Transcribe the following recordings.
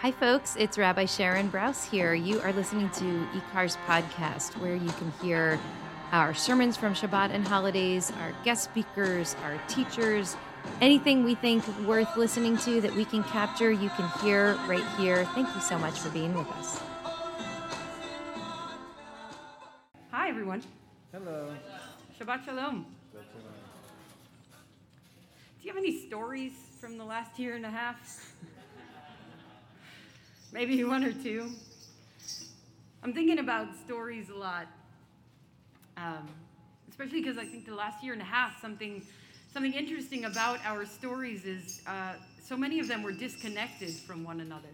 Hi, folks. It's Rabbi Sharon Brous here. You are listening to IKAR's podcast, where you can hear our sermons from Shabbat and holidays, our guest speakers, our teachers, anything we think worth listening to that we can capture, you can hear right here. Thank you so much for being with us. Hi, everyone. Hello. Shabbat Shalom. Do you have any stories from the last year and a half? Maybe one or two. I'm thinking about stories a lot, um, especially because I think the last year and a half, something, something interesting about our stories is uh, so many of them were disconnected from one another.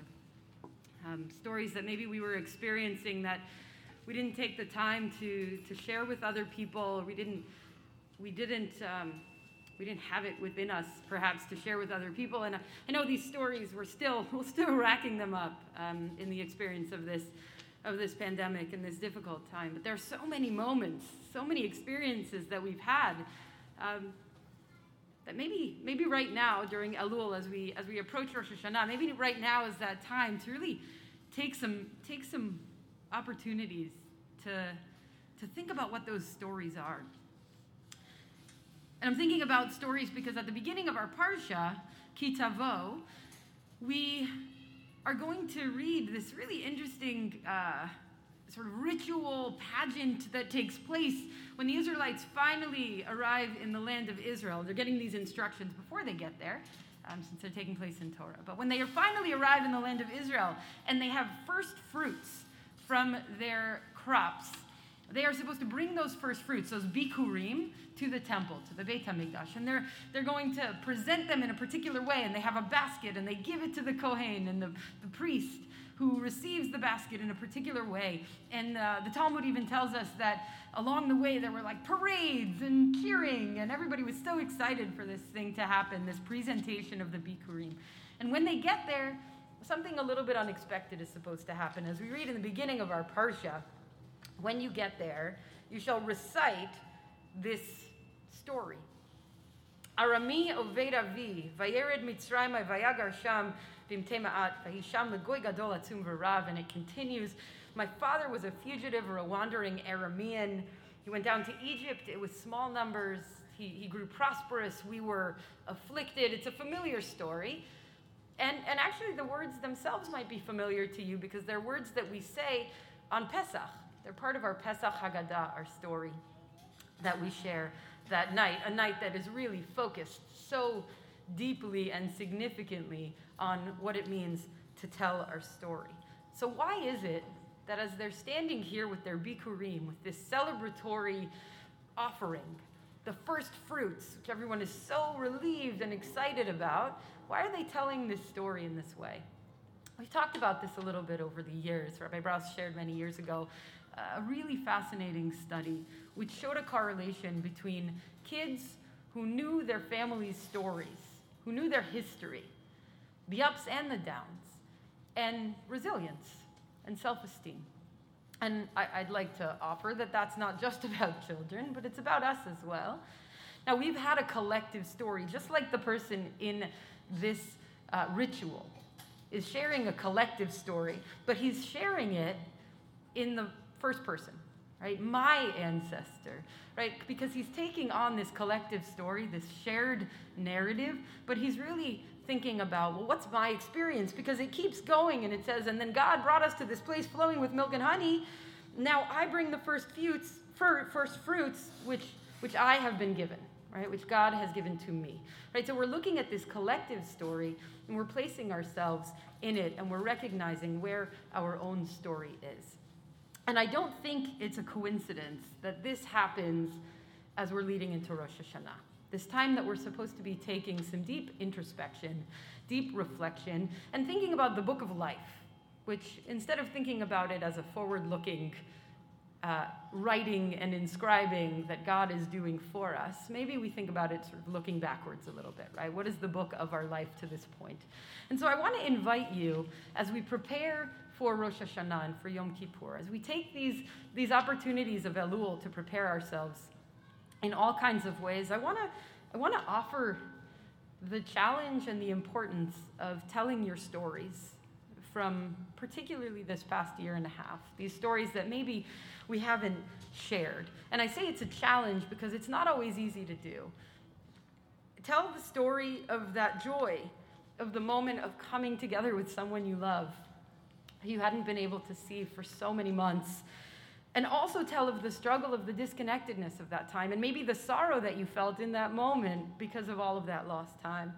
Um, stories that maybe we were experiencing that we didn't take the time to, to share with other people. We didn't, we didn't, um, we didn't have it within us, perhaps, to share with other people. And I know these stories, we're still, we're still racking them up um, in the experience of this, of this pandemic and this difficult time. But there are so many moments, so many experiences that we've had. Um, that maybe, maybe right now during Elul, as we as we approach Rosh Hashanah, maybe right now is that time to really take some take some opportunities to, to think about what those stories are. And I'm thinking about stories because at the beginning of our Parsha, Ki Tavo, we are going to read this really interesting uh, sort of ritual pageant that takes place when the Israelites finally arrive in the land of Israel. They're getting these instructions before they get there. Um, since they're taking place in Torah. But when they finally arrive in the land of Israel and they have first fruits from their crops, they are supposed to bring those first fruits, those bikurim, to the temple, to the Beit HaMikdash. And they're, they're going to present them in a particular way, and they have a basket, and they give it to the Kohen and the, the priest who receives the basket in a particular way. And uh, the Talmud even tells us that along the way there were like parades and cheering, and everybody was so excited for this thing to happen, this presentation of the bikurim. And when they get there, something a little bit unexpected is supposed to happen. As we read in the beginning of our Parsha, when you get there, you shall recite this story. Arami oved avi, vayered mitzrayim vayagar sham v'imtema'at, vahisham legoy gadol atzum v'rav, and it continues. My father was a fugitive or a wandering Aramean. He went down to Egypt. It was small numbers. He, he grew prosperous. We were afflicted. It's a familiar story. And, and actually, the words themselves might be familiar to you because they're words that we say on Pesach. They're part of our Pesach Haggadah, our story that we share that night, a night that is really focused so deeply and significantly on what it means to tell our story. So, why is it that as they're standing here with their bikurim, with this celebratory offering, the first fruits, which everyone is so relieved and excited about, why are they telling this story in this way? We've talked about this a little bit over the years. Rabbi Brous shared many years ago a really fascinating study which showed a correlation between kids who knew their family's stories, who knew their history, the ups and the downs, and resilience and self esteem. And I, would like to offer that that's not just about children, but it's about us as well. Now, we've had a collective story, just like the person in this uh, ritual is sharing a collective story, but he's sharing it in the first person, right? My ancestor, right? Because he's taking on this collective story, this shared narrative, but he's really thinking about, well, what's my experience? Because it keeps going and it says, and then God brought us to this place flowing with milk and honey. Now I bring the first fruits, first fruits, which, which I have been given, right? Which God has given to me, right? So we're looking at this collective story and we're placing ourselves in it and we're recognizing where our own story is. And I don't think it's a coincidence that this happens as we're leading into Rosh Hashanah. This time that we're supposed to be taking some deep introspection, deep reflection, and thinking about the book of life, which instead of thinking about it as a forward looking uh, writing and inscribing that God is doing for us, maybe we think about it sort of looking backwards a little bit, right? What is the book of our life to this point? And so I want to invite you as we prepare for Rosh Hashanah and for Yom Kippur, as we take these, these opportunities of Elul to prepare ourselves in all kinds of ways, I want to I want to offer the challenge and the importance of telling your stories from particularly this past year and a half. These stories that maybe we haven't shared. And I say it's a challenge because it's not always easy to do. Tell the story of that joy, of the moment of coming together with someone you love, you hadn't been able to see for so many months. And also tell of the struggle of the disconnectedness of that time and maybe the sorrow that you felt in that moment because of all of that lost time.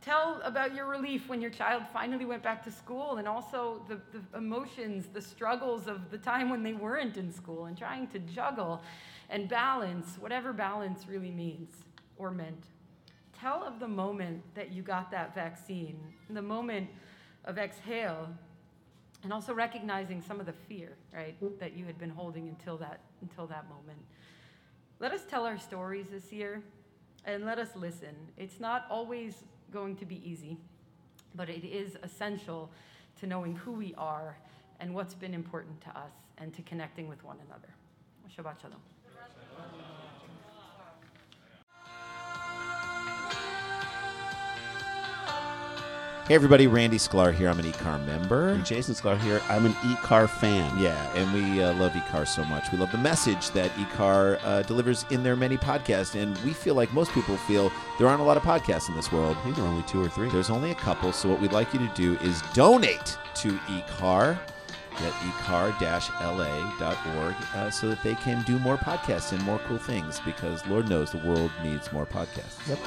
Tell about your relief when your child finally went back to school and also the, the emotions, the struggles of the time when they weren't in school and trying to juggle and balance, whatever balance really means or meant. Tell of the moment that you got that vaccine, the moment of exhale, and also recognizing some of the fear, right, mm-hmm. that you had been holding until that until that moment. Let us tell our stories this year and let us listen. It's not always going to be easy, but it is essential to knowing who we are and what's been important to us and to connecting with one another. Shabbat Shalom. Hey everybody, Randy Sklar here. I'm an IKAR member. Jason Sklar here. I'm an IKAR fan. Yeah, and we uh, love IKAR so much. We love the message that IKAR uh, delivers in their many podcasts, and we feel like most people feel there aren't a lot of podcasts in this world. I think there are only two or three. There's only a couple, so what we'd like you to do is donate to IKAR at ikar-la.org uh, so that they can do more podcasts and more cool things because Lord knows the world needs more podcasts. Yep.